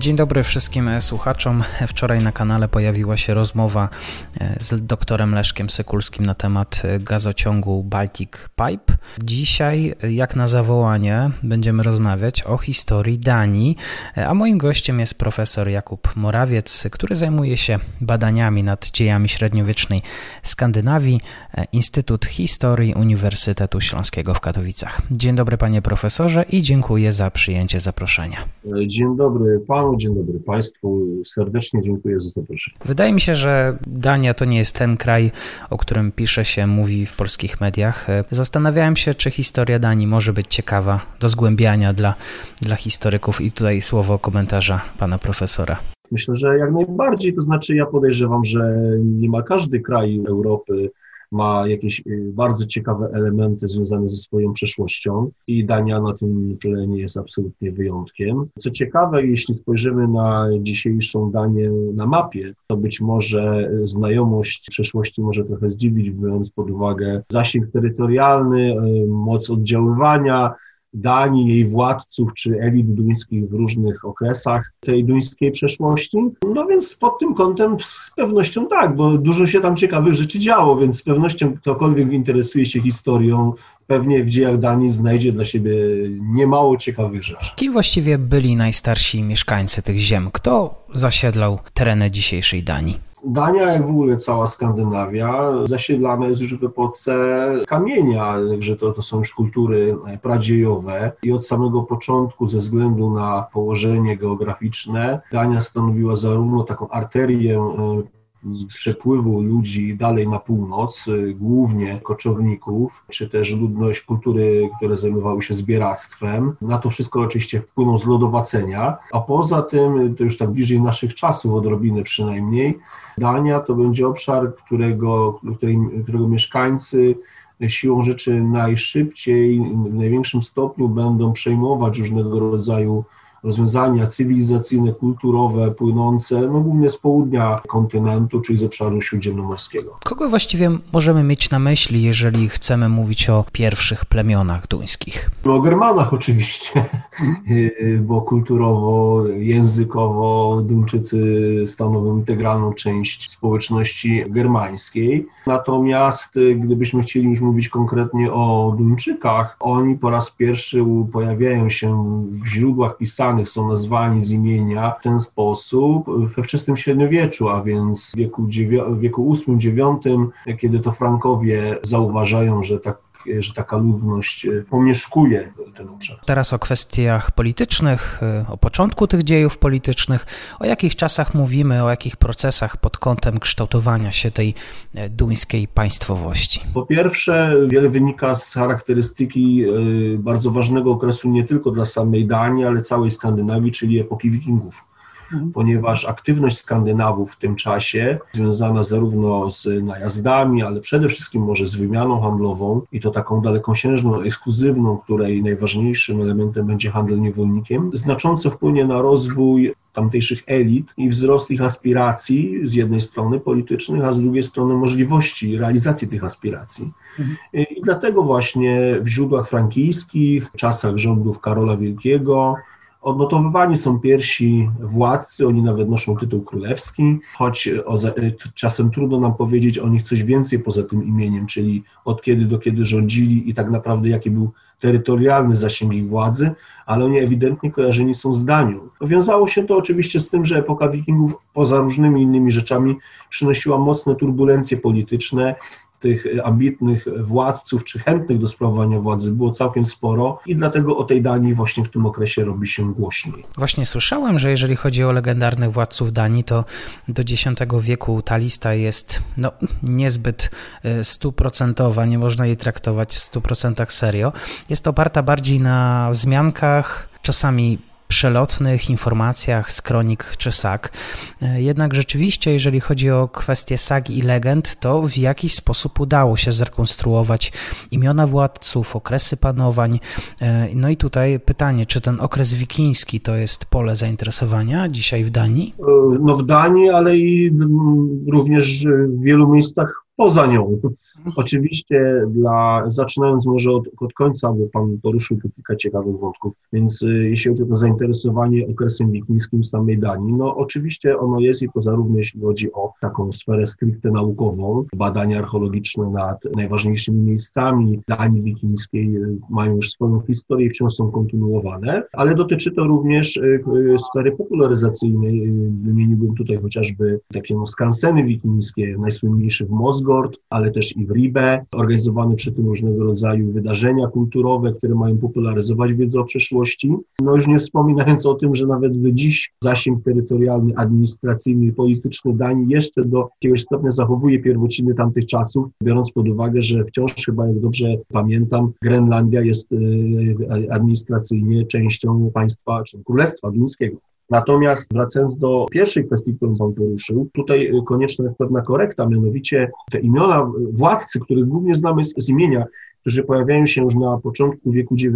Dzień dobry wszystkim słuchaczom. Wczoraj na kanale pojawiła się rozmowa e, z doktorem Leszkiem Sykulskim na temat e, gazociągu Baltic Pipe. Dzisiaj, e, jak na zawołanie, będziemy rozmawiać o historii Danii, a moim gościem jest profesor Jakub Morawiec, który zajmuje się badaniami nad dziejami średniowiecznej Skandynawii, Instytut Historii Uniwersytetu Śląskiego w Katowicach. Dzień dobry panie profesorze i dziękuję za przyjęcie zaproszenia. Dzień dobry panu dzień dobry Państwu. Serdecznie dziękuję za zaproszenie. Wydaje mi się, że Dania to nie jest ten kraj, o którym pisze się, mówi w polskich mediach. Zastanawiałem się, czy historia Danii może być ciekawa do zgłębiania dla, dla historyków i tutaj słowo komentarza pana profesora. Myślę, że jak najbardziej, to znaczy ja podejrzewam, że nie ma każdy kraj Europy ma jakieś y, bardzo ciekawe elementy związane ze swoją przeszłością i Dania na tym tle nie jest absolutnie wyjątkiem. Co ciekawe, jeśli spojrzymy na dzisiejszą Danię na mapie, to być może znajomość przeszłości może trochę zdziwić, biorąc pod uwagę zasięg terytorialny, y, moc oddziaływania, Danii, jej władców czy elit duńskich w różnych okresach tej duńskiej przeszłości. No więc pod tym kątem z pewnością tak, bo dużo się tam ciekawych rzeczy działo, więc z pewnością ktokolwiek interesuje się historią, pewnie w dziejach Danii znajdzie dla siebie niemało ciekawych rzeczy. Kim właściwie byli najstarsi mieszkańcy tych ziem? Kto zasiedlał tereny dzisiejszej Danii? Dania, jak w ogóle cała Skandynawia, zasiedlana jest już w epoce kamienia, że to, to są już kultury pradziejowe. I od samego początku ze względu na położenie geograficzne Dania stanowiła zarówno taką arterię przepływu ludzi dalej na północ, y, głównie koczowników, czy też ludność kultury, które zajmowały się zbieractwem. Na to wszystko oczywiście wpłyną zlodowacenia, a poza tym, to już tak bliżej naszych czasów, odrobinę przynajmniej, Dania to będzie obszar, którego, którego mieszkańcy siłą rzeczy najszybciej, w największym stopniu będą przejmować różnego rodzaju rozwiązania cywilizacyjne, kulturowe, płynące no, głównie z południa kontynentu, czyli z obszaru śródziemnomorskiego. Kogo właściwie możemy mieć na myśli, jeżeli chcemy mówić o pierwszych plemionach duńskich? O Germanach oczywiście, bo kulturowo, językowo Duńczycy stanowią integralną część społeczności germańskiej. Natomiast gdybyśmy chcieli już mówić konkretnie o Duńczykach, oni po raz pierwszy pojawiają się w źródłach pisanych są nazwani z imienia w ten sposób we wczesnym średniowieczu, a więc w wieku, wieku VIII-IX, kiedy to Frankowie zauważają, że tak że taka ludność e, pomieszkuje ten obszar. Teraz o kwestiach politycznych, e, o początku tych dziejów politycznych, o jakich czasach mówimy, o jakich procesach pod kątem kształtowania się tej e, duńskiej państwowości? Po pierwsze, wiele wynika z charakterystyki bardzo ważnego okresu nie tylko dla samej Danii, ale całej Skandynawii, czyli epoki wikingów. Mhm. ponieważ aktywność Skandynawów w tym czasie, związana zarówno z najazdami, ale przede wszystkim może z wymianą handlową i to taką dalekosiężną, ekskluzywną, której najważniejszym elementem będzie handel niewolnikiem, znacząco wpłynie na rozwój tamtejszych elit i wzrost ich aspiracji z jednej strony politycznych, a z drugiej strony możliwości realizacji tych aspiracji. Mhm. I dlatego właśnie w źródłach frankijskich, w czasach rządów Karola Wielkiego, Odnotowywani są pierwsi władcy, oni nawet noszą tytuł królewski, choć o, czasem trudno nam powiedzieć o nich coś więcej poza tym imieniem, czyli od kiedy do kiedy rządzili i tak naprawdę jaki był terytorialny zasięg ich władzy, ale oni ewidentnie kojarzeni są z Danią. Wiązało się to oczywiście z tym, że epoka wikingów poza różnymi innymi rzeczami przynosiła mocne turbulencje polityczne, tych ambitnych władców czy chętnych do sprawowania władzy było całkiem sporo i dlatego o tej Danii właśnie w tym okresie robi się głośniej. Właśnie słyszałem, że jeżeli chodzi o legendarnych władców Danii, to do X wieku ta lista jest no, niezbyt e, stuprocentowa, nie można jej traktować w stu procentach serio. Jest oparta bardziej na wzmiankach, czasami przelotnych informacjach z kronik czy sag. Jednak rzeczywiście, jeżeli chodzi o kwestie sag i legend, to w jakiś sposób udało się zrekonstruować imiona władców, okresy panowań. No i tutaj pytanie, czy ten okres wikiński to jest pole zainteresowania dzisiaj w Danii? No w Danii, ale i mm, również w wielu miejscach poza nią. Oczywiście dla, zaczynając może od, od końca, bo Pan poruszył tu kilka ciekawych wątków, więc y, jeśli chodzi o to zainteresowanie okresem wikińskim samej Danii, no oczywiście ono jest i to zarówno jeśli chodzi o taką sferę stricte naukową, badania archeologiczne nad najważniejszymi miejscami Danii wikińskiej y, mają już swoją historię i wciąż są kontynuowane, ale dotyczy to również y, sfery popularyzacyjnej. Wymieniłbym tutaj chociażby takie no, skanseny wikińskie, najsłynniejsze w Ale też i w Ribe, organizowane przy tym różnego rodzaju wydarzenia kulturowe, które mają popularyzować wiedzę o przeszłości. No już nie wspominając o tym, że nawet do dziś zasięg terytorialny, administracyjny i polityczny Danii jeszcze do jakiegoś stopnia zachowuje pierwociny tamtych czasów, biorąc pod uwagę, że wciąż chyba, jak dobrze pamiętam, Grenlandia jest e, administracyjnie częścią państwa, czy królestwa duńskiego. Natomiast wracając do pierwszej kwestii, którą Pan poruszył, tutaj y, konieczna jest pewna korekta, mianowicie te imiona władcy, których głównie znamy z, z imienia, którzy pojawiają się już na początku wieku IX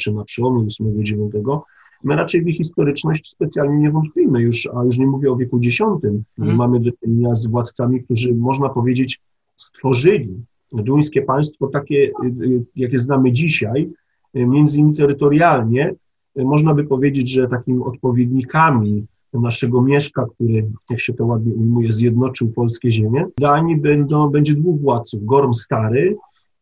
czy na przełomie VIII-IX, my raczej w ich historyczność specjalnie nie wątpimy, już, a już nie mówię o wieku X, mm. mamy do czynienia z władcami, którzy można powiedzieć stworzyli duńskie państwo takie, y, y, jakie znamy dzisiaj, między innymi terytorialnie, można by powiedzieć, że takimi odpowiednikami naszego Mieszka, który, jak się to ładnie ujmuje, zjednoczył polskie ziemie, Danii będą, będzie dwóch władców, Gorm Stary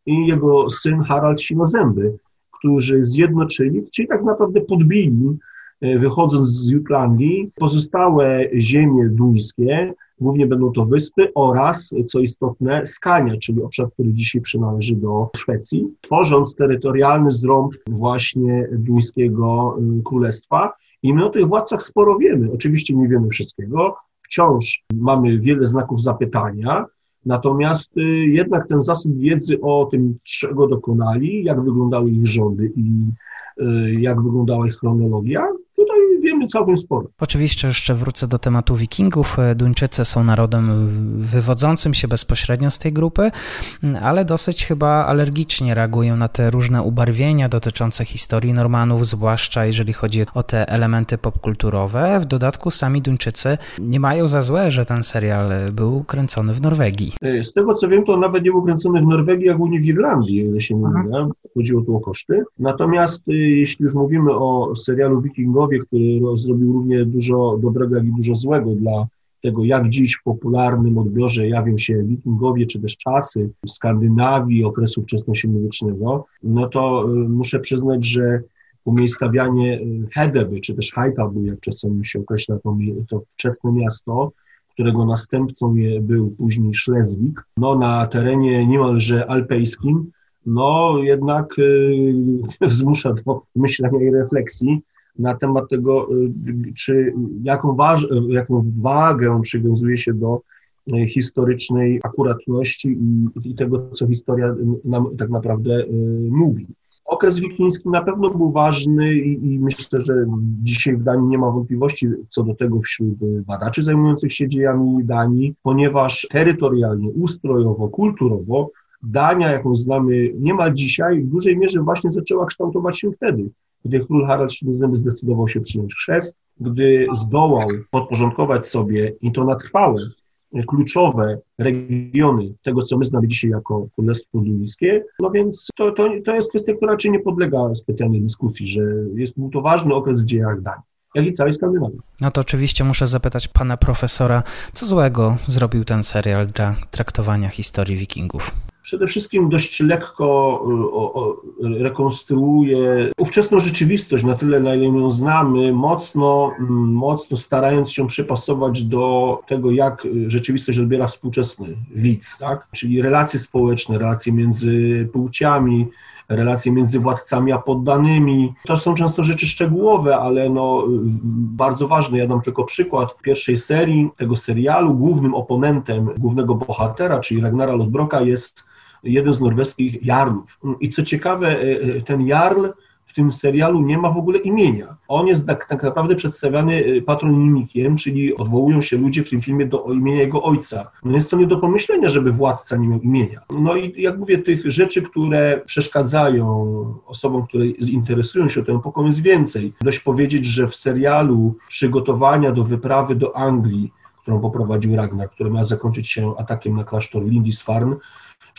i jego syn Harald Sinozęby, którzy zjednoczyli, czyli tak naprawdę podbili, wychodząc z Jutlandii, pozostałe ziemie duńskie, Głównie będą to wyspy oraz, co istotne, Skania, czyli obszar, który dzisiaj przynależy do Szwecji, tworząc terytorialny zrąb właśnie duńskiego y, królestwa. I my o tych władcach sporo wiemy. Oczywiście nie wiemy wszystkiego. Wciąż mamy wiele znaków zapytania, Natomiast y, jednak ten zasób wiedzy o tym, czego dokonali, jak wyglądały ich rządy i y, jak wyglądała ich chronologia, wiemy całkiem sporo. Oczywiście jeszcze wrócę do tematu Wikingów. Duńczycy są narodem wywodzącym się bezpośrednio z tej grupy, ale dosyć chyba alergicznie reagują na te różne ubarwienia dotyczące historii Normanów, zwłaszcza jeżeli chodzi o te elementy popkulturowe. W dodatku sami Duńczycy nie mają za złe, że ten serial był kręcony w Norwegii. Z tego co wiem, to nawet nie był kręcony w Norwegii, jak głównie w Irlandii, jeśli się nie mylę. Chodziło tu o koszty. Natomiast y, jeśli już mówimy o serialu Wikingowie, który zrobił równie dużo dobrego, jak i dużo złego dla tego, jak dziś w popularnym odbiorze jawią się wikingowie, czy też czasy Skandynawii okresu wczesnośredniowiecznego, no to y, muszę przyznać, że umiejscawianie y, Hedeby, czy też Haitabu, jak czasem się określa to, to wczesne miasto, którego następcą był później Szlezwik, no na terenie niemalże alpejskim, no jednak y, zmusza do myślenia i refleksji, na temat tego, y, czy jaką, waż, jaką wagę przywiązuje się do y, historycznej akuratności i, i, tego, co historia nam tak naprawdę y, mówi. Okres wikiński na pewno był ważny i, i, myślę, że dzisiaj w Danii nie ma wątpliwości co do tego wśród badaczy zajmujących się dziejami Danii, ponieważ terytorialnie, ustrojowo, kulturowo Dania, jaką znamy niemal dzisiaj, w dużej mierze właśnie zaczęła kształtować się wtedy gdy król Harald VII zdecydował się przyjąć chrzest, gdy zdołał podporządkować sobie i to na trwałe kluczowe regiony tego, co my znamy dzisiaj jako Królestwo Duńskie, no więc to, to, to jest kwestia, która raczej nie podlega specjalnej dyskusji, że jest był to ważny okres w dziejach Danii jak i całej Skandynawii. No to oczywiście muszę zapytać pana profesora, co złego zrobił ten serial dla traktowania historii wikingów? Przede wszystkim dość lekko y, rekonstruuje ówczesną rzeczywistość, na tyle, na ile ją znamy, mocno, mm, mocno starając się przypasować do tego, jak rzeczywistość odbiera współczesny widz, tak? czyli relacje społeczne, relacje między płciami, relacje między władcami a poddanymi. To są często rzeczy szczegółowe, ale no, bardzo ważne. Ja dam tylko przykład pierwszej serii tego serialu. Głównym oponentem głównego bohatera, czyli Ragnara Lodbroka, jest jeden z norweskich jarlów. I co ciekawe, e, e, ten jarl w tym serialu nie ma w ogóle imienia. On jest tak, tak naprawdę przedstawiany y, patronimikiem, czyli odwołują się ludzie w tym filmie do imienia jego ojca. No jest to nie do pomyślenia, żeby władca nie miał imienia. No i jak mówię, tych rzeczy, które przeszkadzają osobom, które interesują się tą epoką jest więcej. Dość powiedzieć, że w serialu przygotowania do wyprawy do Anglii, którą poprowadził Ragnar, która miała zakończyć się atakiem na klasztor Lindisfarne,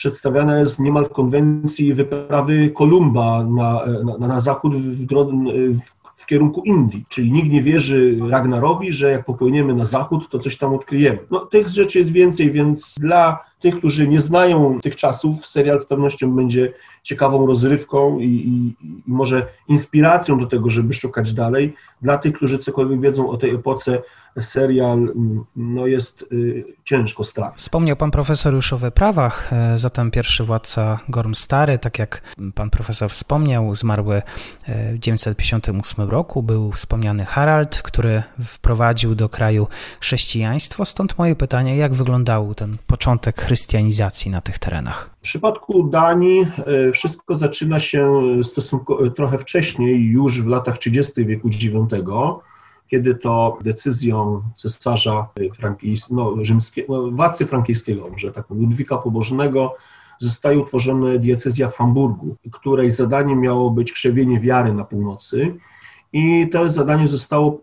przedstawiane jest niemal w konwencji wyprawy Kolumba na, na, na zachód w, w, w kierunku Indii, czyli nikt nie wierzy Ragnarowi, że jak popłyniemy na zachód, to coś tam odkryjemy. No, tych rzeczy jest więcej, więc dla tych, którzy nie znają tych czasów, serial z pewnością będzie ciekawą rozrywką i, i, i, może inspiracją do tego, żeby szukać dalej. Dla tych, którzy cokolwiek wiedzą o tej epoce, serial mm, no, jest y, ciężko strawić. Wspomniał pan profesor już o wyprawach, e, zatem pierwszy władca Gorm Stary, tak jak pan profesor wspomniał, zmarły e, w 1958 roku, był wspomniany Harald, który wprowadził do kraju chrześcijaństwo, stąd moje pytanie, jak wyglądał ten początek chrystianizacji na tych terenach? W przypadku Danii e, wszystko zaczyna się stosunkowo trochę wcześniej, już w latach 30. wieku IX, kiedy to decyzją cesarza no, rzymskiego, no, władcy frankiejskiego, może tak, Ludwika Pobożnego, zostaje utworzona diecezja w Hamburgu, której zadaniem miało być krzewienie wiary na północy. I to zadanie zostało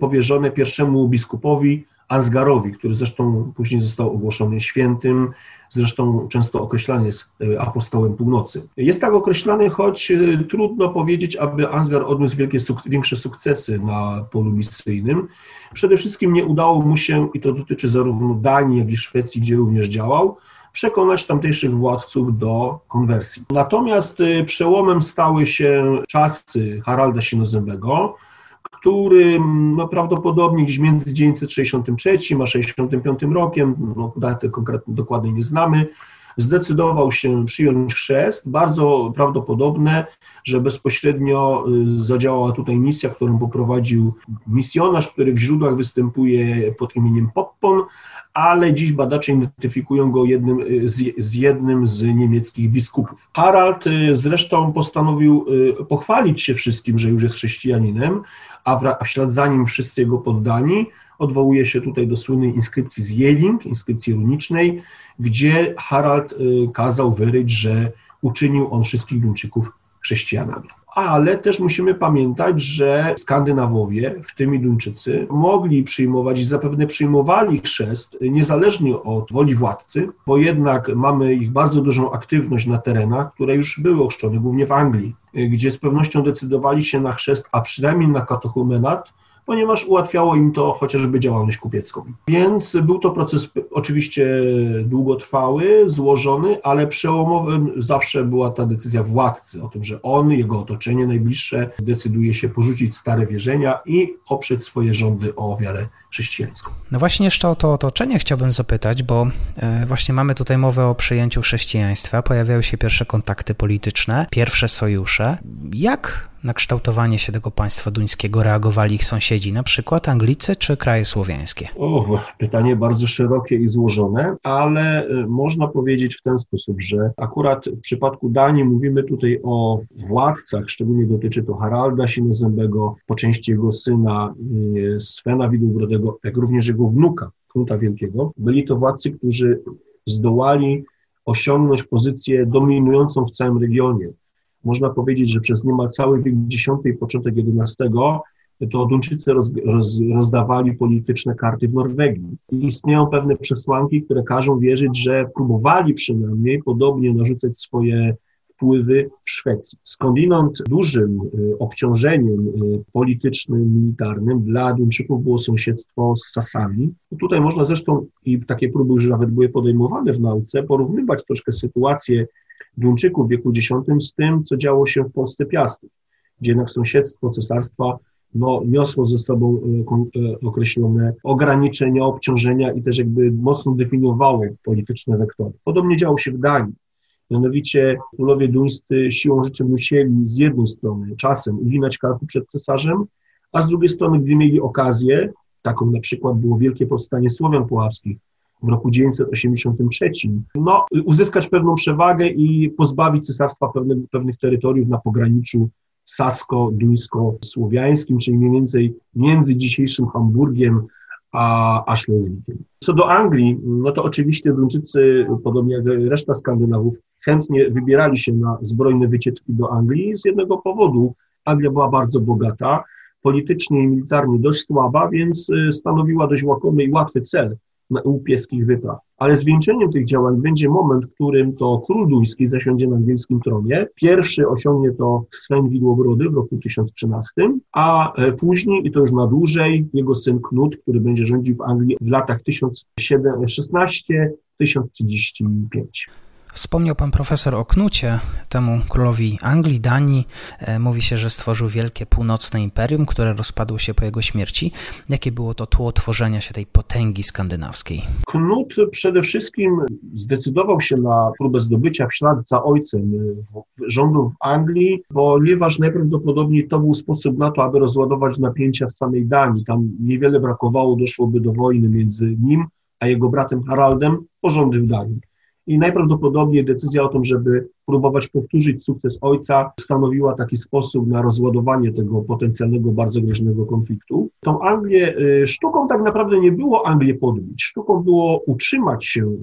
powierzone pierwszemu biskupowi Asgarowi, który zresztą później został ogłoszony świętym, zresztą często określany jest e, apostołem północy. Jest tak określany, choć e, trudno powiedzieć, aby Asgar odniósł wielkie, większe sukcesy na polu misyjnym. Przede wszystkim nie udało mu się, i to dotyczy zarówno Danii, jak i Szwecji, gdzie również działał, przekonać tamtejszych władców do konwersji. Natomiast e, przełomem stały się czasy Haralda Sinozębego, który no, prawdopodobnie gdzieś między 1963 a 65 rokiem, no, daty konkretnie dokładnie nie znamy, zdecydował się przyjąć chrzest. Bardzo prawdopodobne, że bezpośrednio y, zadziałała tutaj misja, którą poprowadził misjonarz, który w źródłach występuje pod imieniem Poppon, ale dziś badacze identyfikują go jednym, y, z, z jednym z niemieckich biskupów. Harald y, zresztą postanowił pochwalić się wszystkim, że już jest chrześcijaninem, a w, ślad za nim wszyscy jego poddani. Odwołuje się tutaj do słynnej inskrypcji z Jeling, inskrypcji runicznej, gdzie Harald y, kazał wyryć, że uczynił on wszystkich Duńczyków chrześcijanami. Ale też musimy pamiętać, że Skandynawowie, w tym i Duńczycy, mogli przyjmować i zapewne przyjmowali chrzest niezależnie od woli władcy, bo jednak mamy ich bardzo dużą aktywność na terenach, które już były ochrzczone, głównie w Anglii, gdzie z pewnością decydowali się na chrzest, a przynajmniej na katochumenat, ponieważ ułatwiało im to chociażby działalność kupiecką. Więc był to proces oczywiście długotrwały, złożony, ale przełomowym zawsze była ta decyzja władcy o tym, że on, jego otoczenie najbliższe decyduje się porzucić stare wierzenia i oprzeć swoje rządy o wiarę chrześcijańską. No właśnie jeszcze o to otoczenie chciałbym zapytać, bo e, właśnie mamy tutaj mowę o przyjęciu chrześcijaństwa, pojawiają się pierwsze kontakty polityczne, pierwsze sojusze. Jak na kształtowanie się tego państwa duńskiego reagowali ich sąsiedzi, na przykład Anglicy czy kraje słowiańskie? O, pytanie bardzo szerokie i złożone, ale e, można powiedzieć w ten sposób, że akurat w przypadku Danii mówimy tutaj o władcach, szczególnie dotyczy to Haralda Sinezembego, po części jego syna e, Svena Widłbrodego, jak również jego wnuka, Knuta Wielkiego. Byli to władcy, którzy zdołali osiągnąć pozycję dominującą w całym regionie można powiedzieć, że przez niemal cały wiek X i początek XI to Duńczycy roz, roz, rozdawali polityczne karty w Norwegii. I istnieją pewne przesłanki, które każą wierzyć, że próbowali przynajmniej podobnie narzucać swoje wpływy w Szwecji. Skądinąd dużym y, obciążeniem y, politycznym, militarnym dla Duńczyków było sąsiedztwo z Sasami. Tutaj można zresztą, i takie próby już nawet były podejmowane w nauce, porównywać troszkę sytuację Duńczyków w wieku X z tym, co działo się w Polsce Piastów, gdzie jednak sąsiedztwo cesarstwa no, niosło ze sobą e, e, określone ograniczenia, obciążenia i też jakby mocno definiowało polityczne wektory. Podobnie działo się w Danii. Mianowicie królowie duńscy siłą rzeczy musieli z jednej strony czasem uginać karku przed cesarzem, a z drugiej strony, gdy mieli okazję, taką na przykład było wielkie powstanie Słowian Puławskich w roku 983, no, uzyskać pewną przewagę i pozbawić cesarstwa pewnych, terytoriów na pograniczu sasko-duńsko-słowiańskim, czyli mniej więcej między dzisiejszym Hamburgiem a, a Szlezwikiem. Co do Anglii, no to oczywiście Duńczycy, podobnie jak reszta Skandynawów, chętnie wybierali się na zbrojne wycieczki do Anglii z jednego powodu. Anglia była bardzo bogata, politycznie i militarnie dość słaba, więc y, stanowiła dość łakomy i łatwy cel łupieskich wypraw. Ale zwieńczeniem tych działań będzie moment, w którym to król duński zasiądzie na angielskim tronie. Pierwszy osiągnie to Sven Widłobrody w roku 1013, a e, później, i to już na dłużej, jego syn Knut, który będzie rządził w Anglii w latach 1016-1035. Wspomniał pan profesor o Knucie, temu królowi Anglii, Danii. E, mówi się, że stworzył wielkie północne imperium, które rozpadło się po jego śmierci. Jakie było to tło tworzenia się tej potęgi skandynawskiej? Knut przede wszystkim zdecydował się na próbę zdobycia w ślad za ojcem rządów Anglii, ponieważ najprawdopodobniej to był sposób na to, aby rozładować napięcia w samej Danii. Tam niewiele brakowało, doszłoby do wojny między nim a jego bratem Haraldem o rządy w Danii i najprawdopodobniej decyzja o tym, żeby próbować powtórzyć sukces ojca, stanowiła taki sposób na rozładowanie tego potencjalnego, bardzo groźnego konfliktu. Tą Anglię, y, sztuką tak naprawdę nie było Anglię podbić, sztuką było utrzymać się y,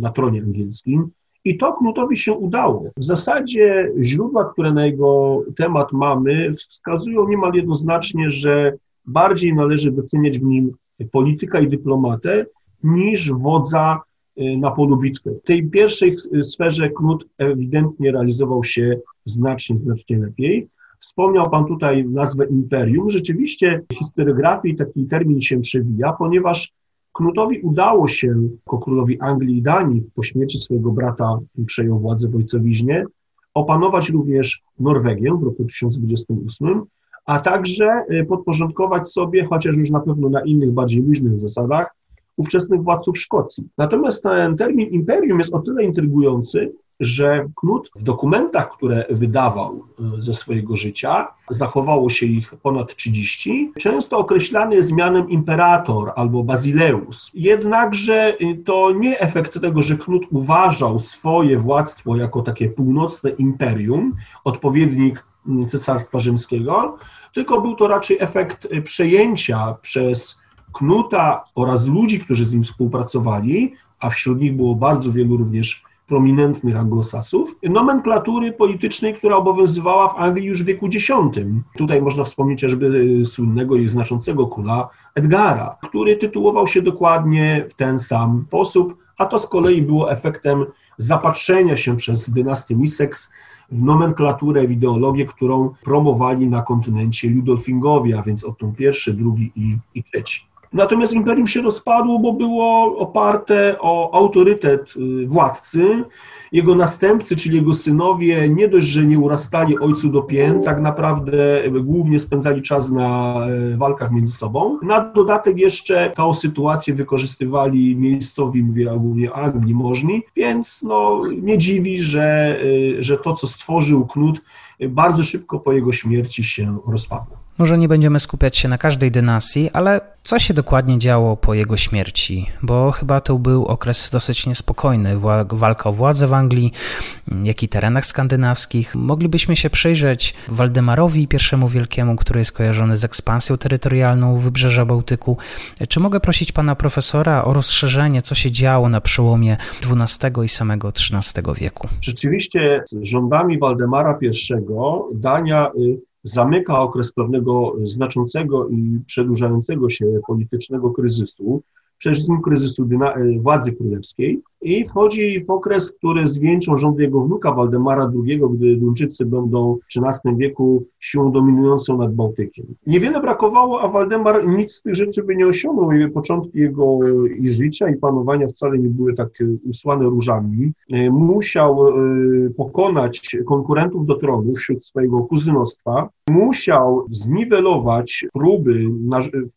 na tronie angielskim, i to Knutowi się udało. W zasadzie źródła, które na jego temat mamy, wskazują niemal jednoznacznie, że bardziej należy doceniać w nim polityka i dyplomatę niż wodza na polu bitwy. W tej pierwszej sferze Knut ewidentnie realizował się znacznie, znacznie lepiej. Wspomniał Pan tutaj nazwę imperium. Rzeczywiście w historiografii taki termin się przewija, ponieważ Knutowi udało się, jako królowi Anglii i Danii, po śmierci swojego brata przejął władzę w ojcowiźnie, opanować również Norwegię w roku 1028, a także y, podporządkować sobie, chociaż już na pewno na innych, bardziej luźnych zasadach, ówczesnych władców Szkocji. Natomiast ten termin imperium jest o tyle intrygujący, że Knut w dokumentach, które wydawał e, ze swojego życia, zachowało się ich ponad 30, często określany jest mianem imperator albo basileus. Jednakże e, to nie efekt tego, że Knut uważał swoje władztwo jako takie północne imperium, odpowiednik Cesarstwa Rzymskiego, tylko był to raczej efekt e, przejęcia przez Knuta oraz ludzi, którzy z nim współpracowali, a wśród nich było bardzo wielu również prominentnych anglosasów, nomenklatury politycznej, która obowiązywała w Anglii już w wieku X. Tutaj można wspomnieć chociażby słynnego i znaczącego króla Edgara, który tytułował się dokładnie w ten sam sposób, a to z kolei było efektem zapatrzenia się przez dynastię Wessex w nomenklaturę, w ideologię, którą promowali na kontynencie Ludolfingowie, a więc Otton I, drugi i, i trzeci. Natomiast imperium się rozpadło, bo było oparte o autorytet y, władcy. Jego następcy, czyli jego synowie, nie dość, że nie urastali ojcu do pięt, tak naprawdę głównie spędzali czas na e, walkach między sobą. Na dodatek jeszcze tą sytuację wykorzystywali miejscowi, mówię głównie Anglii możni, więc no, nie dziwi, że, że to, co stworzył Knut, bardzo szybko po jego śmierci się rozpadło. Może nie będziemy skupiać się na każdej dynastii, ale co się dokładnie działo po jego śmierci? Bo chyba to był okres dosyć niespokojny. Walka o władzę w Anglii, jak i terenach skandynawskich. Moglibyśmy się przyjrzeć Waldemarowi I Wielkiemu, który jest kojarzony z ekspansją terytorialną Wybrzeża Bałtyku. Czy mogę prosić pana profesora o rozszerzenie, co się działo na przełomie XII i samego XIII wieku? Rzeczywiście rządami Waldemara I Dania y, zamyka okres pewnego znaczącego i przedłużającego się politycznego kryzysu, przede wszystkim kryzysu e, władzy królewskiej i wchodzi w okres, który zwieńczą rządy jego wnuka Waldemara II, gdy Duńczycy będą w XIII wieku siłą dominującą nad Bałtykiem. Niewiele brakowało, a Waldemar nic z tych rzeczy by nie osiągnął. Początki jego życia i panowania wcale nie były tak usłane różami. E, musiał e, pokonać konkurentów do tronu wśród swojego kuzynostwa, musiał zniwelować próby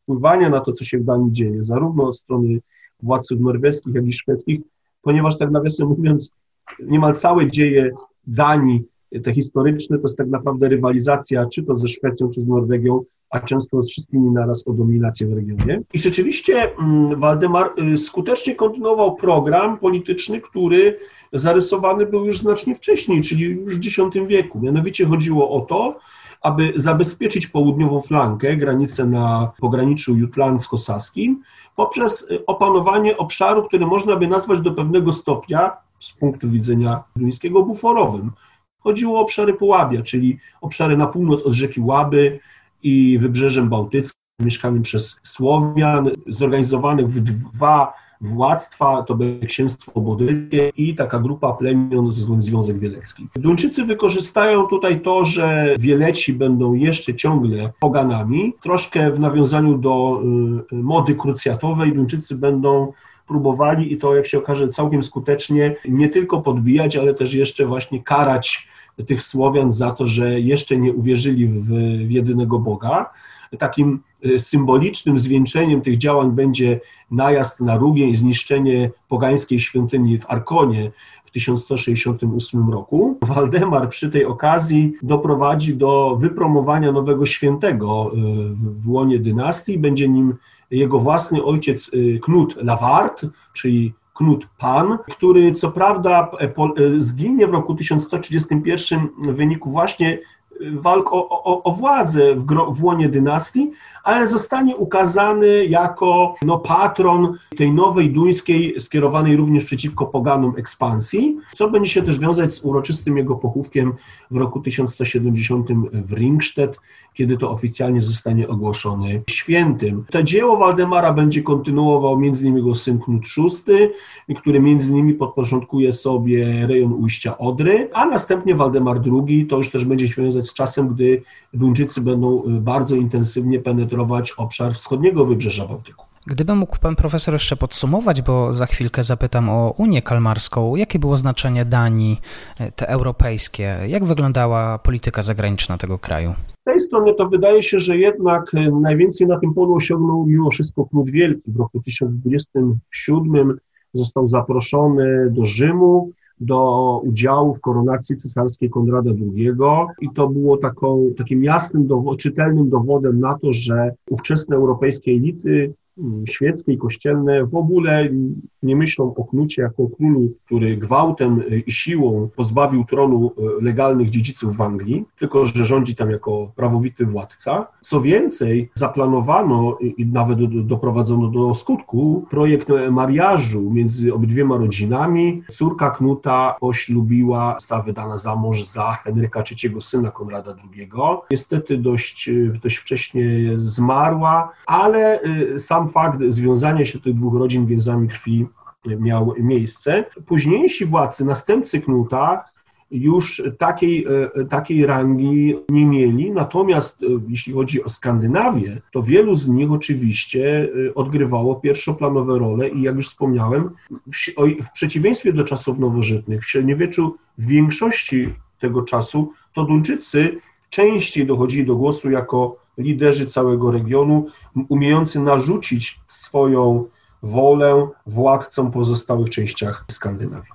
wpływania na to, co się w Danii dzieje, zarówno z strony władców norweskich, jak i szwedzkich, ponieważ tak nawiasem mówiąc, niemal całe dzieje Danii, te historyczne, to jest tak naprawdę rywalizacja, czy to ze Szwecją, czy z Norwegią, a często z wszystkimi naraz o dominację w regionie. I rzeczywiście mm, Waldemar y, skutecznie kontynuował program polityczny, który zarysowany był już znacznie wcześniej, czyli już w X wieku. Mianowicie chodziło o to, aby zabezpieczyć południową flankę, granicę na pograniczu jutlandzko-saskim, poprzez opanowanie obszaru, który można by nazwać do pewnego stopnia, z punktu widzenia duńskiego, buforowym. Chodziło o obszary Połabia, czyli obszary na północ od rzeki Łaby i wybrzeżem bałtyckim, mieszkanym przez Słowian, zorganizowanych w dwa władztwa, to będzie księstwo bodyckie i taka grupa plemion, Związek Wielecki. Duńczycy wykorzystają tutaj to, że Wieleci będą jeszcze ciągle poganami, troszkę w nawiązaniu do y, mody krucjatowej Duńczycy będą próbowali i to, jak się okaże, całkiem skutecznie nie tylko podbijać, ale też jeszcze właśnie karać tych Słowian za to, że jeszcze nie uwierzyli w, w jedynego Boga. Takim y, symbolicznym zwieńczeniem tych działań będzie najazd na Rugię i zniszczenie pogańskiej świątyni w Arkonie w 1168 roku. Waldemar przy tej okazji doprowadzi do wypromowania nowego świętego y, w łonie dynastii. Będzie nim jego własny ojciec y, Knut Lavart, czyli Knut Pan, który co prawda e, e, zginie w roku 1131 w wyniku właśnie walk o, o, o władzę w, w łonie dynastii, ale zostanie ukazany jako no, patron tej nowej duńskiej, skierowanej również przeciwko poganom ekspansji, co będzie się też wiązać z uroczystym jego pochówkiem w roku 1170 w Ringstedt, kiedy to oficjalnie zostanie ogłoszony świętym. To dzieło Waldemara będzie kontynuował innymi jego syn Knut VI, który innymi podporządkuje sobie rejon ujścia Odry, a następnie Waldemar II, to już też będzie się wiązać z czasem, gdy Duńczycy będą bardzo intensywnie penetrować obszar wschodniego wybrzeża Bałtyku. Gdyby mógł pan profesor jeszcze podsumować, bo za chwilkę zapytam o Unię Kalmarską, jakie było znaczenie Danii, e, te europejskie, jak wyglądała polityka zagraniczna tego kraju? Z tej strony to wydaje się, że jednak e, najwięcej na tym polu osiągnął mimo wszystko Knut Wielki. W roku 1027 został zaproszony do Rzymu, do udziału w koronacji cesarskiej Konrada II i to było taką, takim jasnym, czytelnym dowodem na to, że ówczesne europejskie elity świeckie i kościelne w ogóle nie myślą o Knucie jako o królu, który gwałtem i siłą pozbawił tronu e, legalnych dziedziców w Anglii, tylko że rządzi tam jako prawowity władca. Co więcej, zaplanowano i nawet doprowadzono do skutku projekt mariażu między obydwiema rodzinami. Córka Knuta poślubiła, została wydana za mąż za Henryka III, syna Konrada II. Niestety dość, dość wcześnie zmarła, ale e, sam fakt związania się tych dwóch rodzin więzami krwi miał miejsce. Późniejsi władcy, następcy Knuta, już takiej, e, takiej rangi nie mieli, natomiast e, jeśli chodzi o Skandynawię, to wielu z nich oczywiście e, odgrywało pierwszoplanowe role i jak już wspomniałem, w przeciwieństwie do czasów nowożytnych, w średniowieczu w większości tego czasu to Duńczycy częściej dochodzili do głosu jako liderzy całego regionu, umiejący narzucić swoją wolę władcom pozostałych częściach Skandynawii.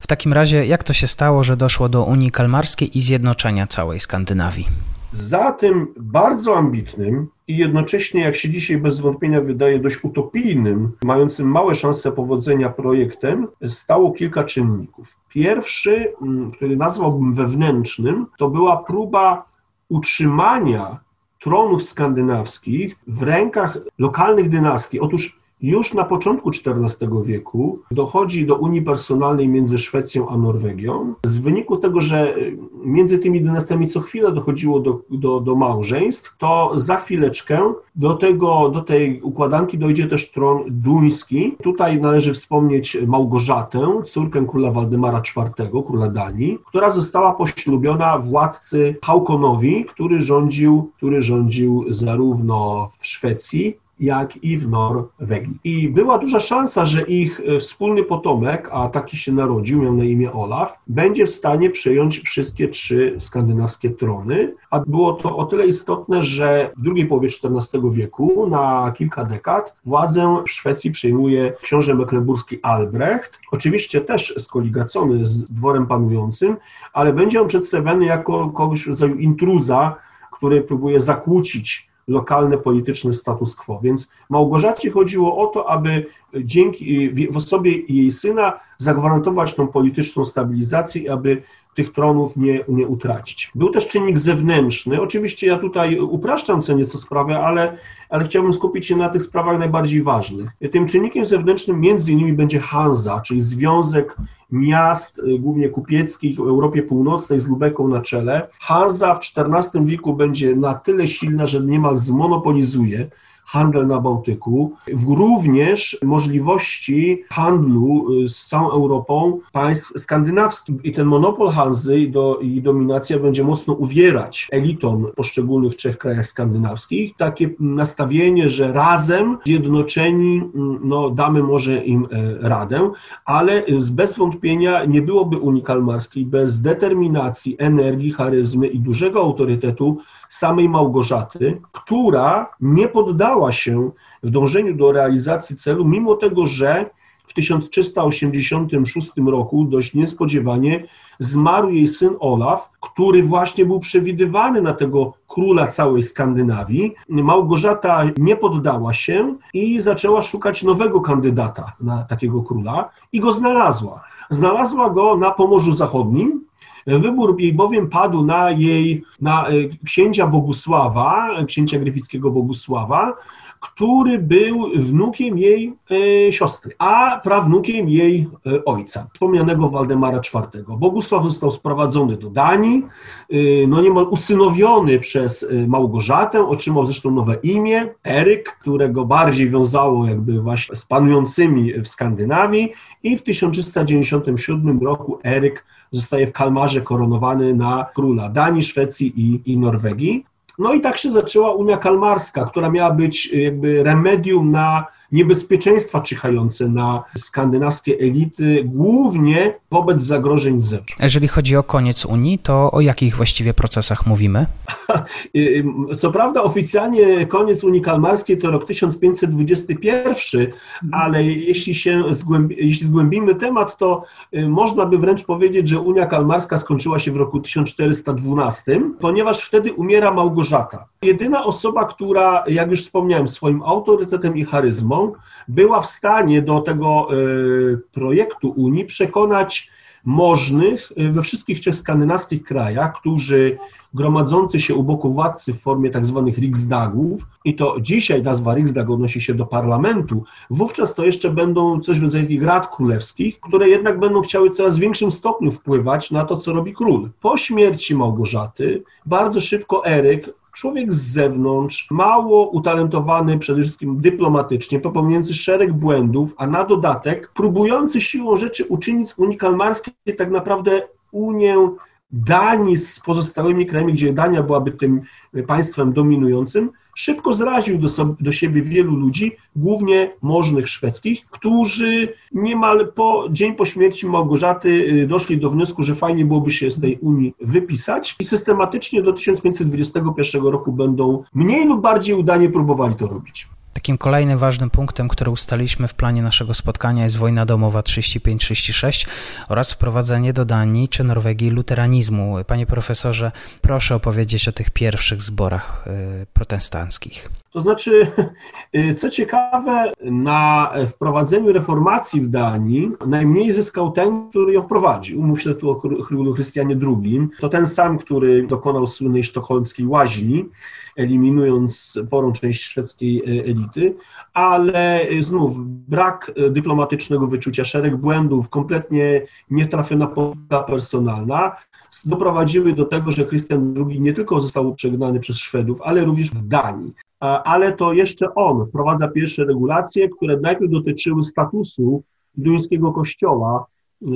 W takim razie, jak to się stało, że doszło do Unii Kalmarskiej i zjednoczenia całej Skandynawii? Za tym bardzo ambitnym i jednocześnie, jak się dzisiaj bez wątpienia wydaje, dość utopijnym, mającym małe szanse powodzenia projektem, stało kilka czynników. Pierwszy, mm, który nazwałbym wewnętrznym, to była próba utrzymania tronów skandynawskich w rękach lokalnych dynastii. Otóż już na początku XIV wieku dochodzi do unii personalnej między Szwecją a Norwegią. Z wyniku tego, że między tymi dynastiami co chwilę dochodziło do, do, do małżeństw, to za chwileczkę do, tego, do tej układanki dojdzie też tron duński. Tutaj należy wspomnieć Małgorzatę, córkę króla Waldemara IV, króla Danii, która została poślubiona władcy Haukonowi, który rządził, który rządził zarówno w Szwecji, jak i w Norwegii. I była duża szansa, że ich e, wspólny potomek, a taki się narodził, miał na imię Olaf, będzie w stanie przejąć wszystkie trzy skandynawskie trony, a było to o tyle istotne, że w drugiej połowie XIV wieku, na kilka dekad, władzę w Szwecji przejmuje książę mecklenburski Albrecht, oczywiście też skoligacony z dworem panującym, ale będzie on przedstawiany jako kogoś rodzaju intruza, który próbuje zakłócić lokalny polityczny status quo. Więc Małgorzacie chodziło o to, aby dzięki w osobie jej syna zagwarantować tą polityczną stabilizację, aby tych tronów nie, nie utracić. Był też czynnik zewnętrzny. Oczywiście ja tutaj upraszczam co nieco sprawę, ale, ale chciałbym skupić się na tych sprawach najbardziej ważnych. Tym czynnikiem zewnętrznym między innymi będzie Hanza, czyli związek miast, y, głównie kupieckich w Europie Północnej z Lubeką na czele. Hanza w XIV wieku będzie na tyle silna, że niemal zmonopolizuje handel na Bałtyku, również możliwości handlu y, z całą Europą państw skandynawskich. I ten monopol Hanzy i, do, i dominacja będzie mocno uwierać elitom poszczególnych trzech krajach skandynawskich. Takie nastawienie, że razem, zjednoczeni, mm, no, damy może im e, radę, ale bez wątpienia nie byłoby Unii Kalmarskiej bez determinacji, energii, charyzmy i dużego autorytetu samej Małgorzaty, która nie poddała się w dążeniu do realizacji celu, mimo tego, że w 1386 roku dość niespodziewanie zmarł jej syn Olaf, który właśnie był przewidywany na tego króla całej Skandynawii. Małgorzata nie poddała się i zaczęła szukać nowego kandydata na takiego króla i go znalazła. Znalazła go na Pomorzu Zachodnim, Wybór jej bowiem padł na jej, na e, księcia Bogusława, księcia gryfickiego Bogusława, który był wnukiem jej e, siostry, a prawnukiem jej e, ojca, wspomnianego Waldemara IV. Bogusław został sprowadzony do Danii, e, no niemal usynowiony przez e, Małgorzatę, otrzymał zresztą nowe imię, Eryk, którego bardziej wiązało jakby właśnie z panującymi w Skandynawii i w 1397 roku Eryk zostaje w Kalmarze koronowany na króla Danii, Szwecji i, i Norwegii. No i tak się zaczęła Unia Kalmarska, która miała być jakby remedium na niebezpieczeństwa czyhające na skandynawskie elity, głównie wobec zagrożeń z zewnątrz. Jeżeli chodzi o koniec Unii, to o jakich właściwie procesach mówimy? Co prawda oficjalnie koniec Unii Kalmarskiej to rok 1521, ale jeśli się zgłębi, jeśli zgłębimy temat, to y, można by wręcz powiedzieć, że Unia Kalmarska skończyła się w roku 1412, ponieważ wtedy umiera Małgorzata. Jedyna osoba, która, jak już wspomniałem, swoim autorytetem i charyzmą była w stanie do tego e, projektu Unii przekonać możnych e, we wszystkich trzech skandynawskich krajach, którzy gromadzący się u boku władcy w formie tak zwanych riksdagów, i to dzisiaj nazwa riksdag odnosi się do parlamentu, wówczas to jeszcze będą coś w rodzaju rad królewskich, które jednak będą chciały w coraz większym stopniu wpływać na to, co robi król. Po śmierci Małgorzaty bardzo szybko Eryk człowiek z zewnątrz, mało utalentowany przede wszystkim dyplomatycznie, popełniający szereg błędów, a na dodatek próbujący siłą rzeczy uczynić z Unii Kalmarskiej tak naprawdę Unię Danii z pozostałymi krajami, gdzie Dania byłaby tym państwem dominującym, szybko zraził do, sobie, do siebie wielu ludzi, głównie możnych szwedzkich, którzy niemal po dzień po śmierci Małgorzaty y, doszli do wniosku, że fajnie byłoby się z tej Unii wypisać i systematycznie do 1521 roku będą mniej lub bardziej udanie próbowali to robić. Takim kolejnym ważnym punktem, który ustaliliśmy w planie naszego spotkania jest wojna domowa 35-36 oraz wprowadzenie do Danii czy Norwegii luteranizmu. Panie profesorze, proszę opowiedzieć o tych pierwszych zborach y, protestanckich. To znaczy, y, co ciekawe, na wprowadzeniu reformacji w Danii najmniej zyskał ten, który ją wprowadził. Myślę tu o Chrystianie II. To ten sam, który dokonał słynnej sztokholmskiej łaźni, eliminując sporą część szwedzkiej e, elity, ale e, znów brak e, dyplomatycznego wyczucia, szereg błędów, kompletnie nietrafiona polityka personalna doprowadziły do tego, że Krystian II nie tylko został przegnany przez Szwedów, ale również w Danii ale to jeszcze on wprowadza pierwsze regulacje, które najpierw dotyczyły statusu duńskiego kościoła.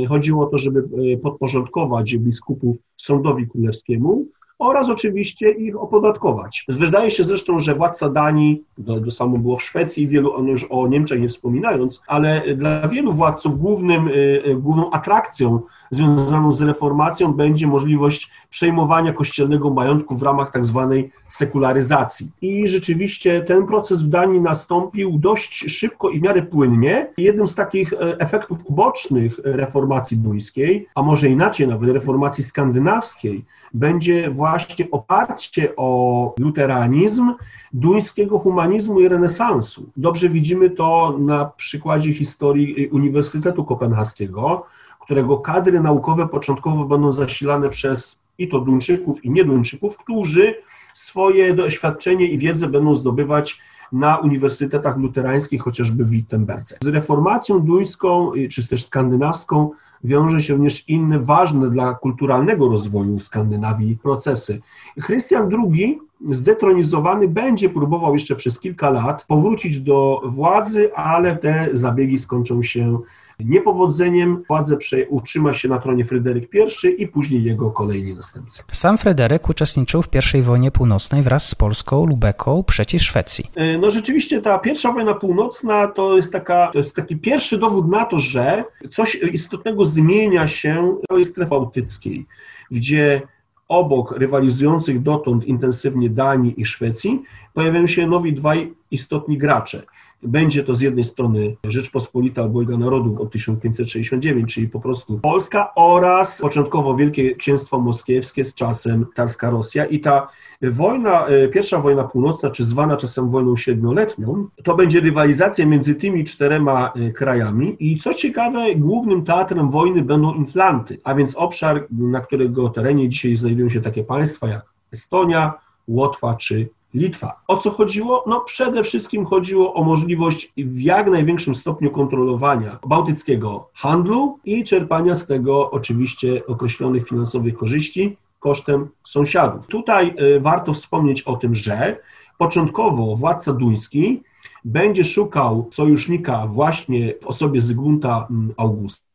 Chodziło o to, żeby podporządkować biskupów sądowi królewskiemu, oraz oczywiście ich opodatkować. Wydaje się zresztą, że władca Danii, to, to samo było w Szwecji, wielu, on już o Niemczech nie wspominając, ale dla wielu władców głównym, y, y, główną atrakcją związaną z reformacją będzie możliwość przejmowania kościelnego majątku w ramach tak zwanej sekularyzacji. I rzeczywiście ten proces w Danii nastąpił dość szybko i w miarę płynnie. Jednym z takich e, efektów ubocznych reformacji duńskiej, a może inaczej nawet reformacji skandynawskiej, będzie właśnie oparcie o luteranizm duńskiego humanizmu i renesansu. Dobrze widzimy to na przykładzie historii Uniwersytetu Kopenhaskiego, którego kadry naukowe początkowo będą zasilane przez i to Duńczyków, i nieduńczyków, którzy swoje doświadczenie i wiedzę będą zdobywać na uniwersytetach luterańskich, chociażby w Wittenberdze. Z reformacją duńską, czy też skandynawską, wiąże się również inne ważne dla kulturalnego rozwoju Skandynawii procesy. Chrystian II zdetronizowany będzie próbował jeszcze przez kilka lat powrócić do władzy, ale te zabiegi skończą się Niepowodzeniem władzę utrzyma się na tronie Fryderyk I i później jego kolejni następcy. Sam Fryderyk uczestniczył w I wojnie północnej wraz z Polską, Lubeką przeciw Szwecji. E, no rzeczywiście ta pierwsza wojna północna to jest, taka, to jest taki pierwszy dowód na to, że coś istotnego zmienia się w tej strefie bałtyckiej, gdzie obok rywalizujących dotąd intensywnie Danii i Szwecji pojawiają się nowi dwaj istotni gracze – będzie to z jednej strony Rzeczpospolita Obojga Narodów od 1569, czyli po prostu Polska oraz początkowo Wielkie Księstwo Moskiewskie z czasem carska Rosja. I ta wojna, e, pierwsza wojna północna, czy zwana czasem wojną siedmioletnią, to będzie rywalizacja między tymi czterema e, krajami. I co ciekawe, głównym teatrem wojny będą Inflanty, a więc obszar, na którego terenie dzisiaj znajdują się takie państwa jak Estonia, Łotwa czy Litwa. O co chodziło? No przede wszystkim chodziło o możliwość w jak największym stopniu kontrolowania bałtyckiego handlu i czerpania z tego oczywiście określonych finansowych korzyści kosztem sąsiadów. Tutaj y, warto wspomnieć o tym, że początkowo władca duński będzie szukał sojusznika właśnie w osobie Zygmunta mm, Augusta,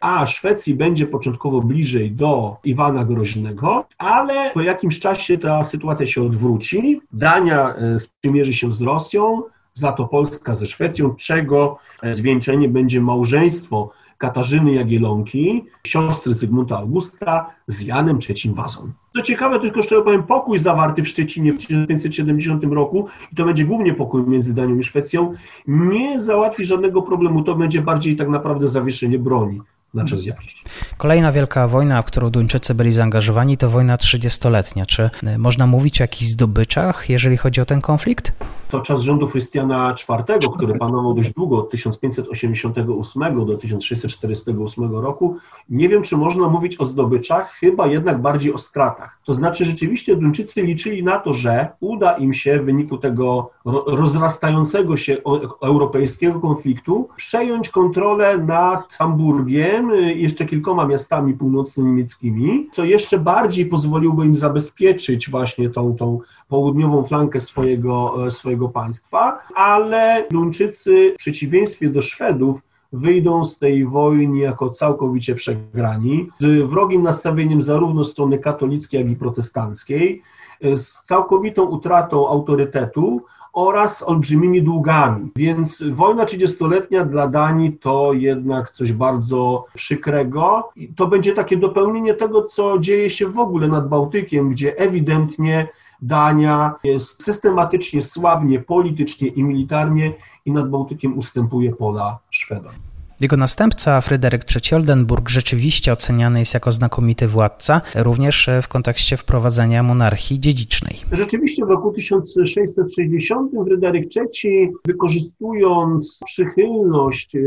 a Szwecji będzie początkowo bliżej do Iwana Groźnego, ale po jakimś czasie ta sytuacja się odwróci. Dania e, sprzymierzy się z Rosją, za to Polska ze Szwecją, czego e, zwieńczenie będzie małżeństwo Katarzyny Jagielonki, siostry Zygmunta Augusta z Janem III Wazą. Co ciekawe, tylko jeszcze powiem, pokój zawarty w Szczecinie w 1570 roku, i to będzie głównie pokój między Danią i Szwecją, nie załatwi żadnego problemu, to będzie bardziej tak naprawdę zawieszenie broni na czas jakiś. Kolejna wielka wojna, w którą Duńczycy byli zaangażowani, to wojna trzydziestoletnia. Czy e, można mówić o jakichś zdobyczach, jeżeli chodzi o ten konflikt? To czas rządu Chrystiana IV, który panował dość długo, od 1588 do 1648 roku. Nie wiem, czy można mówić o zdobyczach, chyba jednak bardziej o stratach. To znaczy, rzeczywiście Duńczycy liczyli na to, że uda im się w wyniku tego rozrastającego się europejskiego konfliktu przejąć kontrolę nad Hamburgiem, Y, jeszcze kilkoma miastami północno-niemieckimi, co jeszcze bardziej pozwoliłoby im zabezpieczyć właśnie tą, tą południową flankę swojego, e, swojego państwa, ale Duńczycy w przeciwieństwie do Szwedów wyjdą z tej wojny jako całkowicie przegrani, z wrogim nastawieniem zarówno strony katolickiej, jak i protestanckiej, z całkowitą utratą autorytetu oraz olbrzymimi długami. Więc wojna 30-letnia dla Danii to jednak coś bardzo przykrego. To będzie takie dopełnienie tego, co dzieje się w ogóle nad Bałtykiem, gdzie ewidentnie Dania jest systematycznie słabnie politycznie i militarnie i nad Bałtykiem ustępuje pola Szwedom. Jego następca, Fryderyk III Oldenburg, rzeczywiście oceniany jest jako znakomity władca, również w kontekście wprowadzenia monarchii dziedzicznej. Rzeczywiście w roku 1660 Fryderyk III, wykorzystując przychylność y,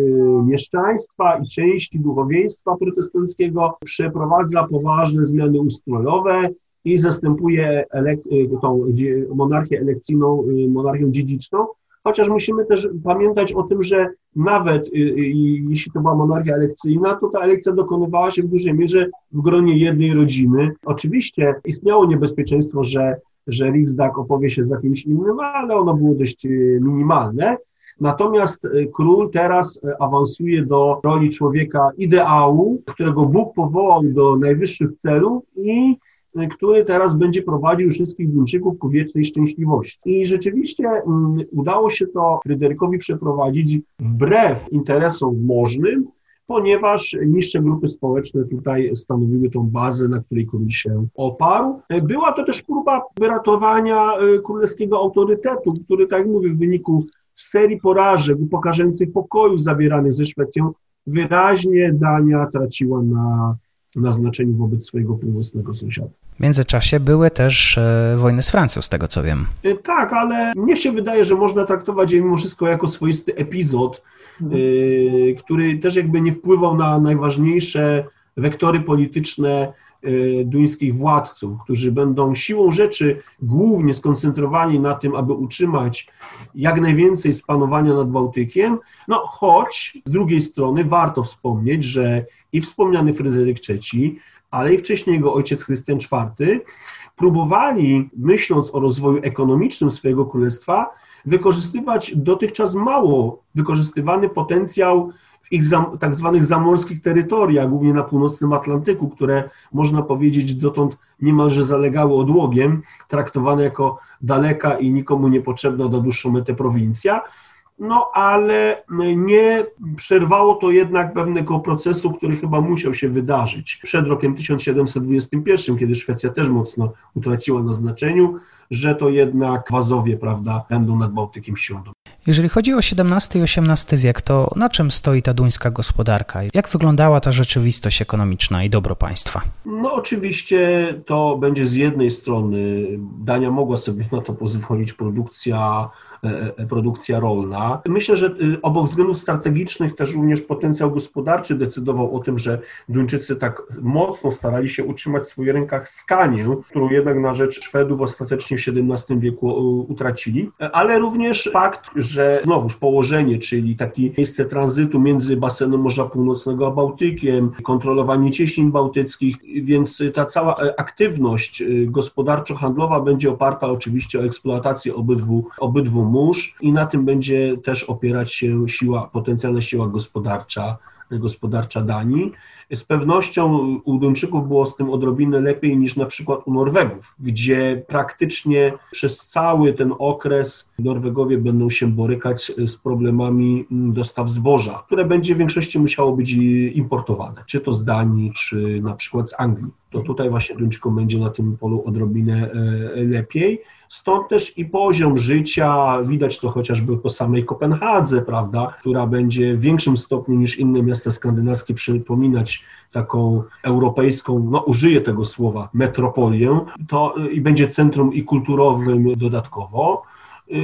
mieszczaństwa i części duchowieństwa protestanckiego, przeprowadza poważne zmiany ustrojowe, i zastępuje elek- y, tą monarchię elekcyjną y, monarchią dziedziczną, chociaż musimy też pamiętać o tym, że nawet y, jeśli to była monarchia elekcyjna, to ta elekcja dokonywała się w dużej mierze w gronie jednej rodziny. Oczywiście istniało niebezpieczeństwo, że, że Riksdag opowie się za kimś innym, ale ono było dość minimalne. Natomiast król teraz awansuje do roli człowieka ideału, którego Bóg powołał do najwyższych celów i który teraz będzie prowadził wszystkich Duńczyków ku wiecznej szczęśliwości. I rzeczywiście um, udało się to Fryderykowi przeprowadzić wbrew interesom możnym, ponieważ niższe grupy społeczne tutaj stanowiły tą bazę, na której król się oparł. Była to też próba wyratowania królewskiego autorytetu, który, tak jak mówię, w wyniku serii porażek upokarzających pokoju zawieranych ze Szwecją wyraźnie Dania traciła na, na znaczeniu wobec swojego północnego sąsiada. W międzyczasie były też e, wojny z Francją, z tego co wiem. E, tak, ale mnie się wydaje, że można traktować je mimo wszystko jako swoisty epizod, mhm. e, który też jakby nie wpływał na najważniejsze wektory polityczne duńskich władców, którzy będą siłą rzeczy głównie skoncentrowani na tym, aby utrzymać jak najwięcej spanowania nad Bałtykiem, no choć z drugiej strony warto wspomnieć, że i wspomniany Fryderyk III, ale i wcześniej jego ojciec Chrystian IV próbowali, myśląc o rozwoju ekonomicznym swojego królestwa, wykorzystywać dotychczas mało wykorzystywany potencjał ich zam, tak zwanych zamorskich terytoriach, głównie na północnym Atlantyku, które można powiedzieć dotąd niemalże zalegały odłogiem, traktowane jako daleka i nikomu niepotrzebna do dłuższą metę prowincja, no ale nie przerwało to jednak pewnego procesu, który chyba musiał się wydarzyć. Przed rokiem 1721, kiedy Szwecja też mocno utraciła na znaczeniu, że to jednak Wazowie, prawda, będą nad Bałtykiem siłą jeżeli chodzi o XVII i XVIII wiek, to na czym stoi ta duńska gospodarka? Jak wyglądała ta rzeczywistość ekonomiczna i dobro państwa? No oczywiście to będzie z jednej strony, Dania mogła sobie na to pozwolić, produkcja E, e, produkcja rolna. Myślę, że y, obok względów strategicznych też również potencjał gospodarczy decydował o tym, że Duńczycy tak mocno starali się utrzymać w swoich rękach Skanię, którą jednak na rzecz Szwedów ostatecznie w XVII wieku utracili, ale również fakt, że znowuż położenie, czyli takie miejsce tranzytu między basenem Morza Północnego a Bałtykiem, kontrolowanie cieśnin bałtyckich, więc ta cała e, aktywność y, gospodarczo-handlowa będzie oparta oczywiście o eksploatację obydwu, obydwu mórz i na tym będzie też opierać się siła, potencjalna siła gospodarcza, gospodarcza Danii. Z pewnością u Duńczyków było z tym odrobinę lepiej niż na przykład u Norwegów, gdzie praktycznie przez cały ten okres Norwegowie będą się borykać z problemami dostaw zboża, które będzie w większości musiało być importowane, czy to z Danii, czy na przykład z Anglii. To tutaj właśnie Duńczykom będzie na tym polu odrobinę e, lepiej. Stąd też i poziom życia, widać to chociażby po samej Kopenhadze, prawda, która będzie w większym stopniu niż inne miasta skandynawskie przypominać taką europejską, no użyję tego słowa, metropolię, to i będzie centrum i kulturowym dodatkowo.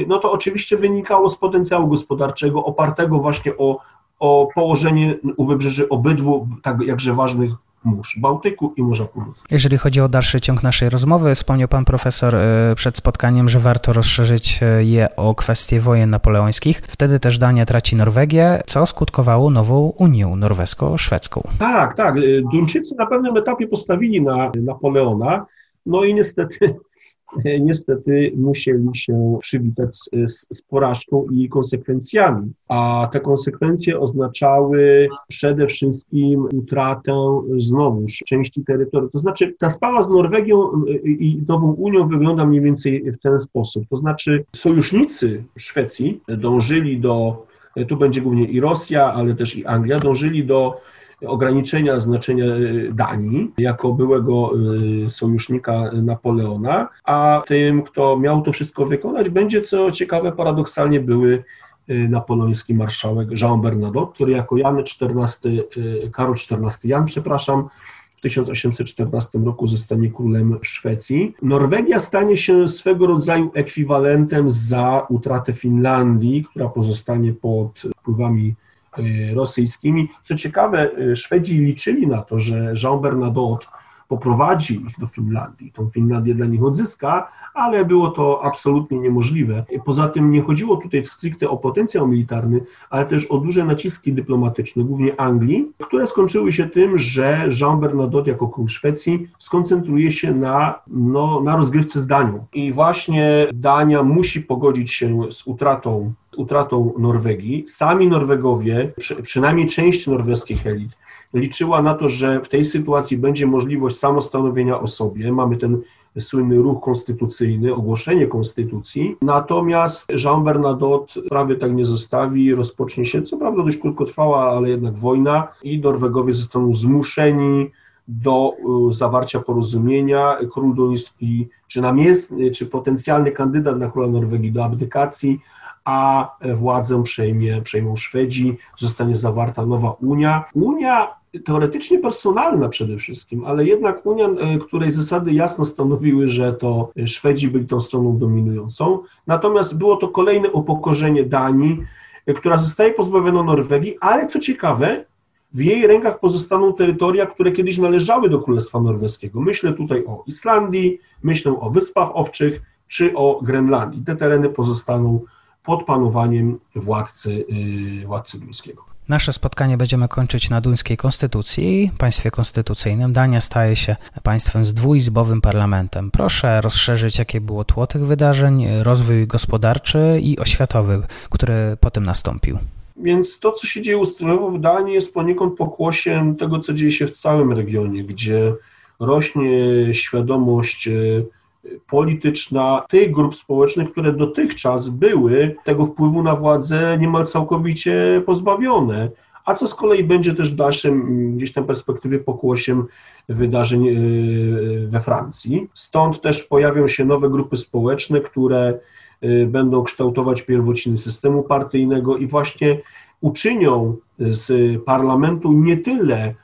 No to oczywiście wynikało z potencjału gospodarczego opartego właśnie o, o położenie u wybrzeży obydwu tak jakże ważnych mórz Bałtyku i Morza Północnego. Jeżeli chodzi o dalszy ciąg naszej rozmowy, wspomniał pan profesor e, przed spotkaniem, że warto rozszerzyć e, je o kwestie wojen napoleońskich. Wtedy też Dania traci Norwegię, co skutkowało nową Unią norwesko-szwedzką. Tak, tak. E, Duńczycy na pewnym etapie postawili na Napoleona, no i niestety niestety musieli się przywitać z, z, porażką i konsekwencjami. A te konsekwencje oznaczały przede wszystkim utratę znowuż części terytorium. To znaczy, ta sprawa z Norwegią i Nową Unią wygląda mniej więcej w ten sposób. To znaczy, sojusznicy Szwecji dążyli do, tu będzie głównie i Rosja, ale też i Anglia, dążyli do ograniczenia znaczenia y, Danii jako byłego y, sojusznika Napoleona, a tym, kto miał to wszystko wykonać, będzie, co ciekawe, paradoksalnie były y, napoleoński marszałek Jean Bernadotte, który jako Jan XIV, Karol XIV Jan, przepraszam, w 1814 roku zostanie królem Szwecji. Norwegia stanie się swego rodzaju ekwiwalentem za utratę Finlandii, która pozostanie pod wpływami rosyjskimi. Co ciekawe, y, Szwedzi liczyli na to, że Jean Bernadotte poprowadzi ich do Finlandii, tą Finlandię dla nich odzyska, ale było to absolutnie niemożliwe. Poza tym nie chodziło tutaj stricte o potencjał militarny, ale też o duże naciski dyplomatyczne, głównie Anglii, które skończyły się tym, że Jean Bernadotte jako król Szwecji skoncentruje się na, no, na rozgrywce z Danią. I właśnie Dania musi pogodzić się z utratą utratą Norwegii. Sami Norwegowie, przy, przynajmniej część norweskich elit, liczyła na to, że w tej sytuacji będzie możliwość samostanowienia o sobie. Mamy ten słynny ruch konstytucyjny, ogłoszenie konstytucji. Natomiast Jean Bernadotte prawie tak nie zostawi, rozpocznie się, co prawda dość krótkotrwała, ale jednak wojna i Norwegowie zostaną zmuszeni do y, zawarcia porozumienia. Król duński, czy namiestny, czy potencjalny kandydat na króla Norwegii do abdykacji, a władzę przejmie, przejmą Szwedzi, zostanie zawarta nowa Unia. Unia teoretycznie personalna przede wszystkim, ale jednak Unia, e, której zasady jasno stanowiły, że to Szwedzi byli tą stroną dominującą. Natomiast było to kolejne upokorzenie Danii, e, która zostaje pozbawiona Norwegii, ale co ciekawe, w jej rękach pozostaną terytoria, które kiedyś należały do Królestwa Norweskiego. Myślę tutaj o Islandii, myślę o Wyspach Owczych czy o Grenlandii. Te tereny pozostaną pod panowaniem władcy, yy, władcy duńskiego. Nasze spotkanie będziemy kończyć na duńskiej konstytucji, państwie konstytucyjnym. Dania staje się państwem z dwuizbowym parlamentem. Proszę rozszerzyć, jakie było tło tych wydarzeń, rozwój gospodarczy i oświatowy, który potem nastąpił. Więc to, co się dzieje ustrojowo w Danii, jest poniekąd pokłosiem tego, co dzieje się w całym regionie, gdzie rośnie świadomość e, polityczna tych grup społecznych, które dotychczas były tego wpływu na władzę niemal całkowicie pozbawione, a co z kolei będzie też w dalszym gdzieś tam perspektywie pokłosiem wydarzeń e, we Francji. Stąd też pojawią się nowe grupy społeczne, które e, będą kształtować pierwociny systemu partyjnego i właśnie uczynią z parlamentu nie tyle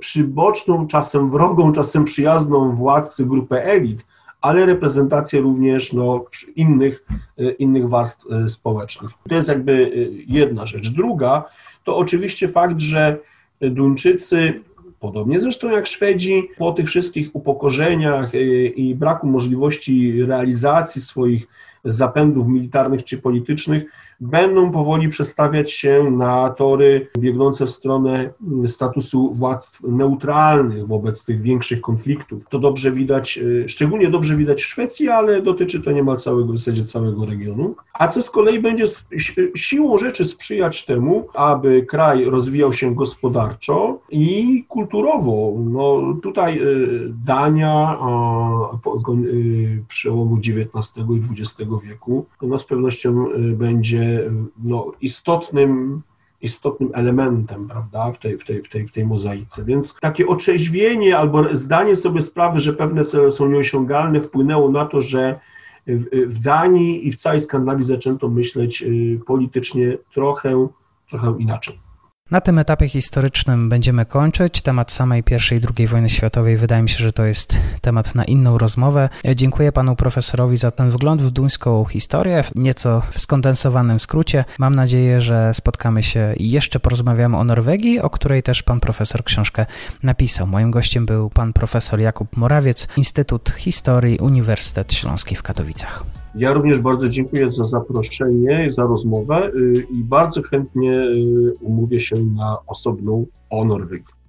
przyboczną, czasem wrogą, czasem przyjazną władcy grupę elit, ale reprezentację również no, innych, e, innych warstw e, społecznych. To jest jakby e, jedna rzecz. Druga to oczywiście fakt, że Duńczycy Podobnie zresztą jak Szwedzi, po tych wszystkich upokorzeniach i braku możliwości realizacji swoich zapędów militarnych czy politycznych, będą powoli przestawiać się na tory biegnące w stronę statusu władz neutralnych wobec tych większych konfliktów. To dobrze widać, e, szczególnie dobrze widać w Szwecji, ale dotyczy to niemal całego, w zasadzie całego regionu. A co z kolei będzie siłą rzeczy sprzyjać temu, aby kraj rozwijał się gospodarczo i kulturowo. No, tutaj e, Dania e, przełomu XIX i XX wieku no, z pewnością będzie no, istotnym istotnym elementem, prawda, w tej, w, tej, w, tej, w tej mozaice. Więc takie otrzeźwienie albo zdanie sobie sprawy, że pewne cele są nieosiągalne, wpłynęło na to, że w, w Danii i w całej Skandynawii zaczęto myśleć y, politycznie trochę, trochę inaczej. Na tym etapie historycznym będziemy kończyć. Temat samej I i II wojny światowej wydaje mi się, że to jest temat na inną rozmowę. Dziękuję panu profesorowi za ten wgląd w duńską historię, w nieco skondensowanym skrócie. Mam nadzieję, że spotkamy się i jeszcze porozmawiamy o Norwegii, o której też pan profesor książkę napisał. Moim gościem był pan profesor Jakub Morawiec, Instytut Historii Uniwersytet Śląski w Katowicach. Ja również bardzo dziękuję za zaproszenie, za rozmowę y, i bardzo chętnie y, umówię się na osobną o Norwegii.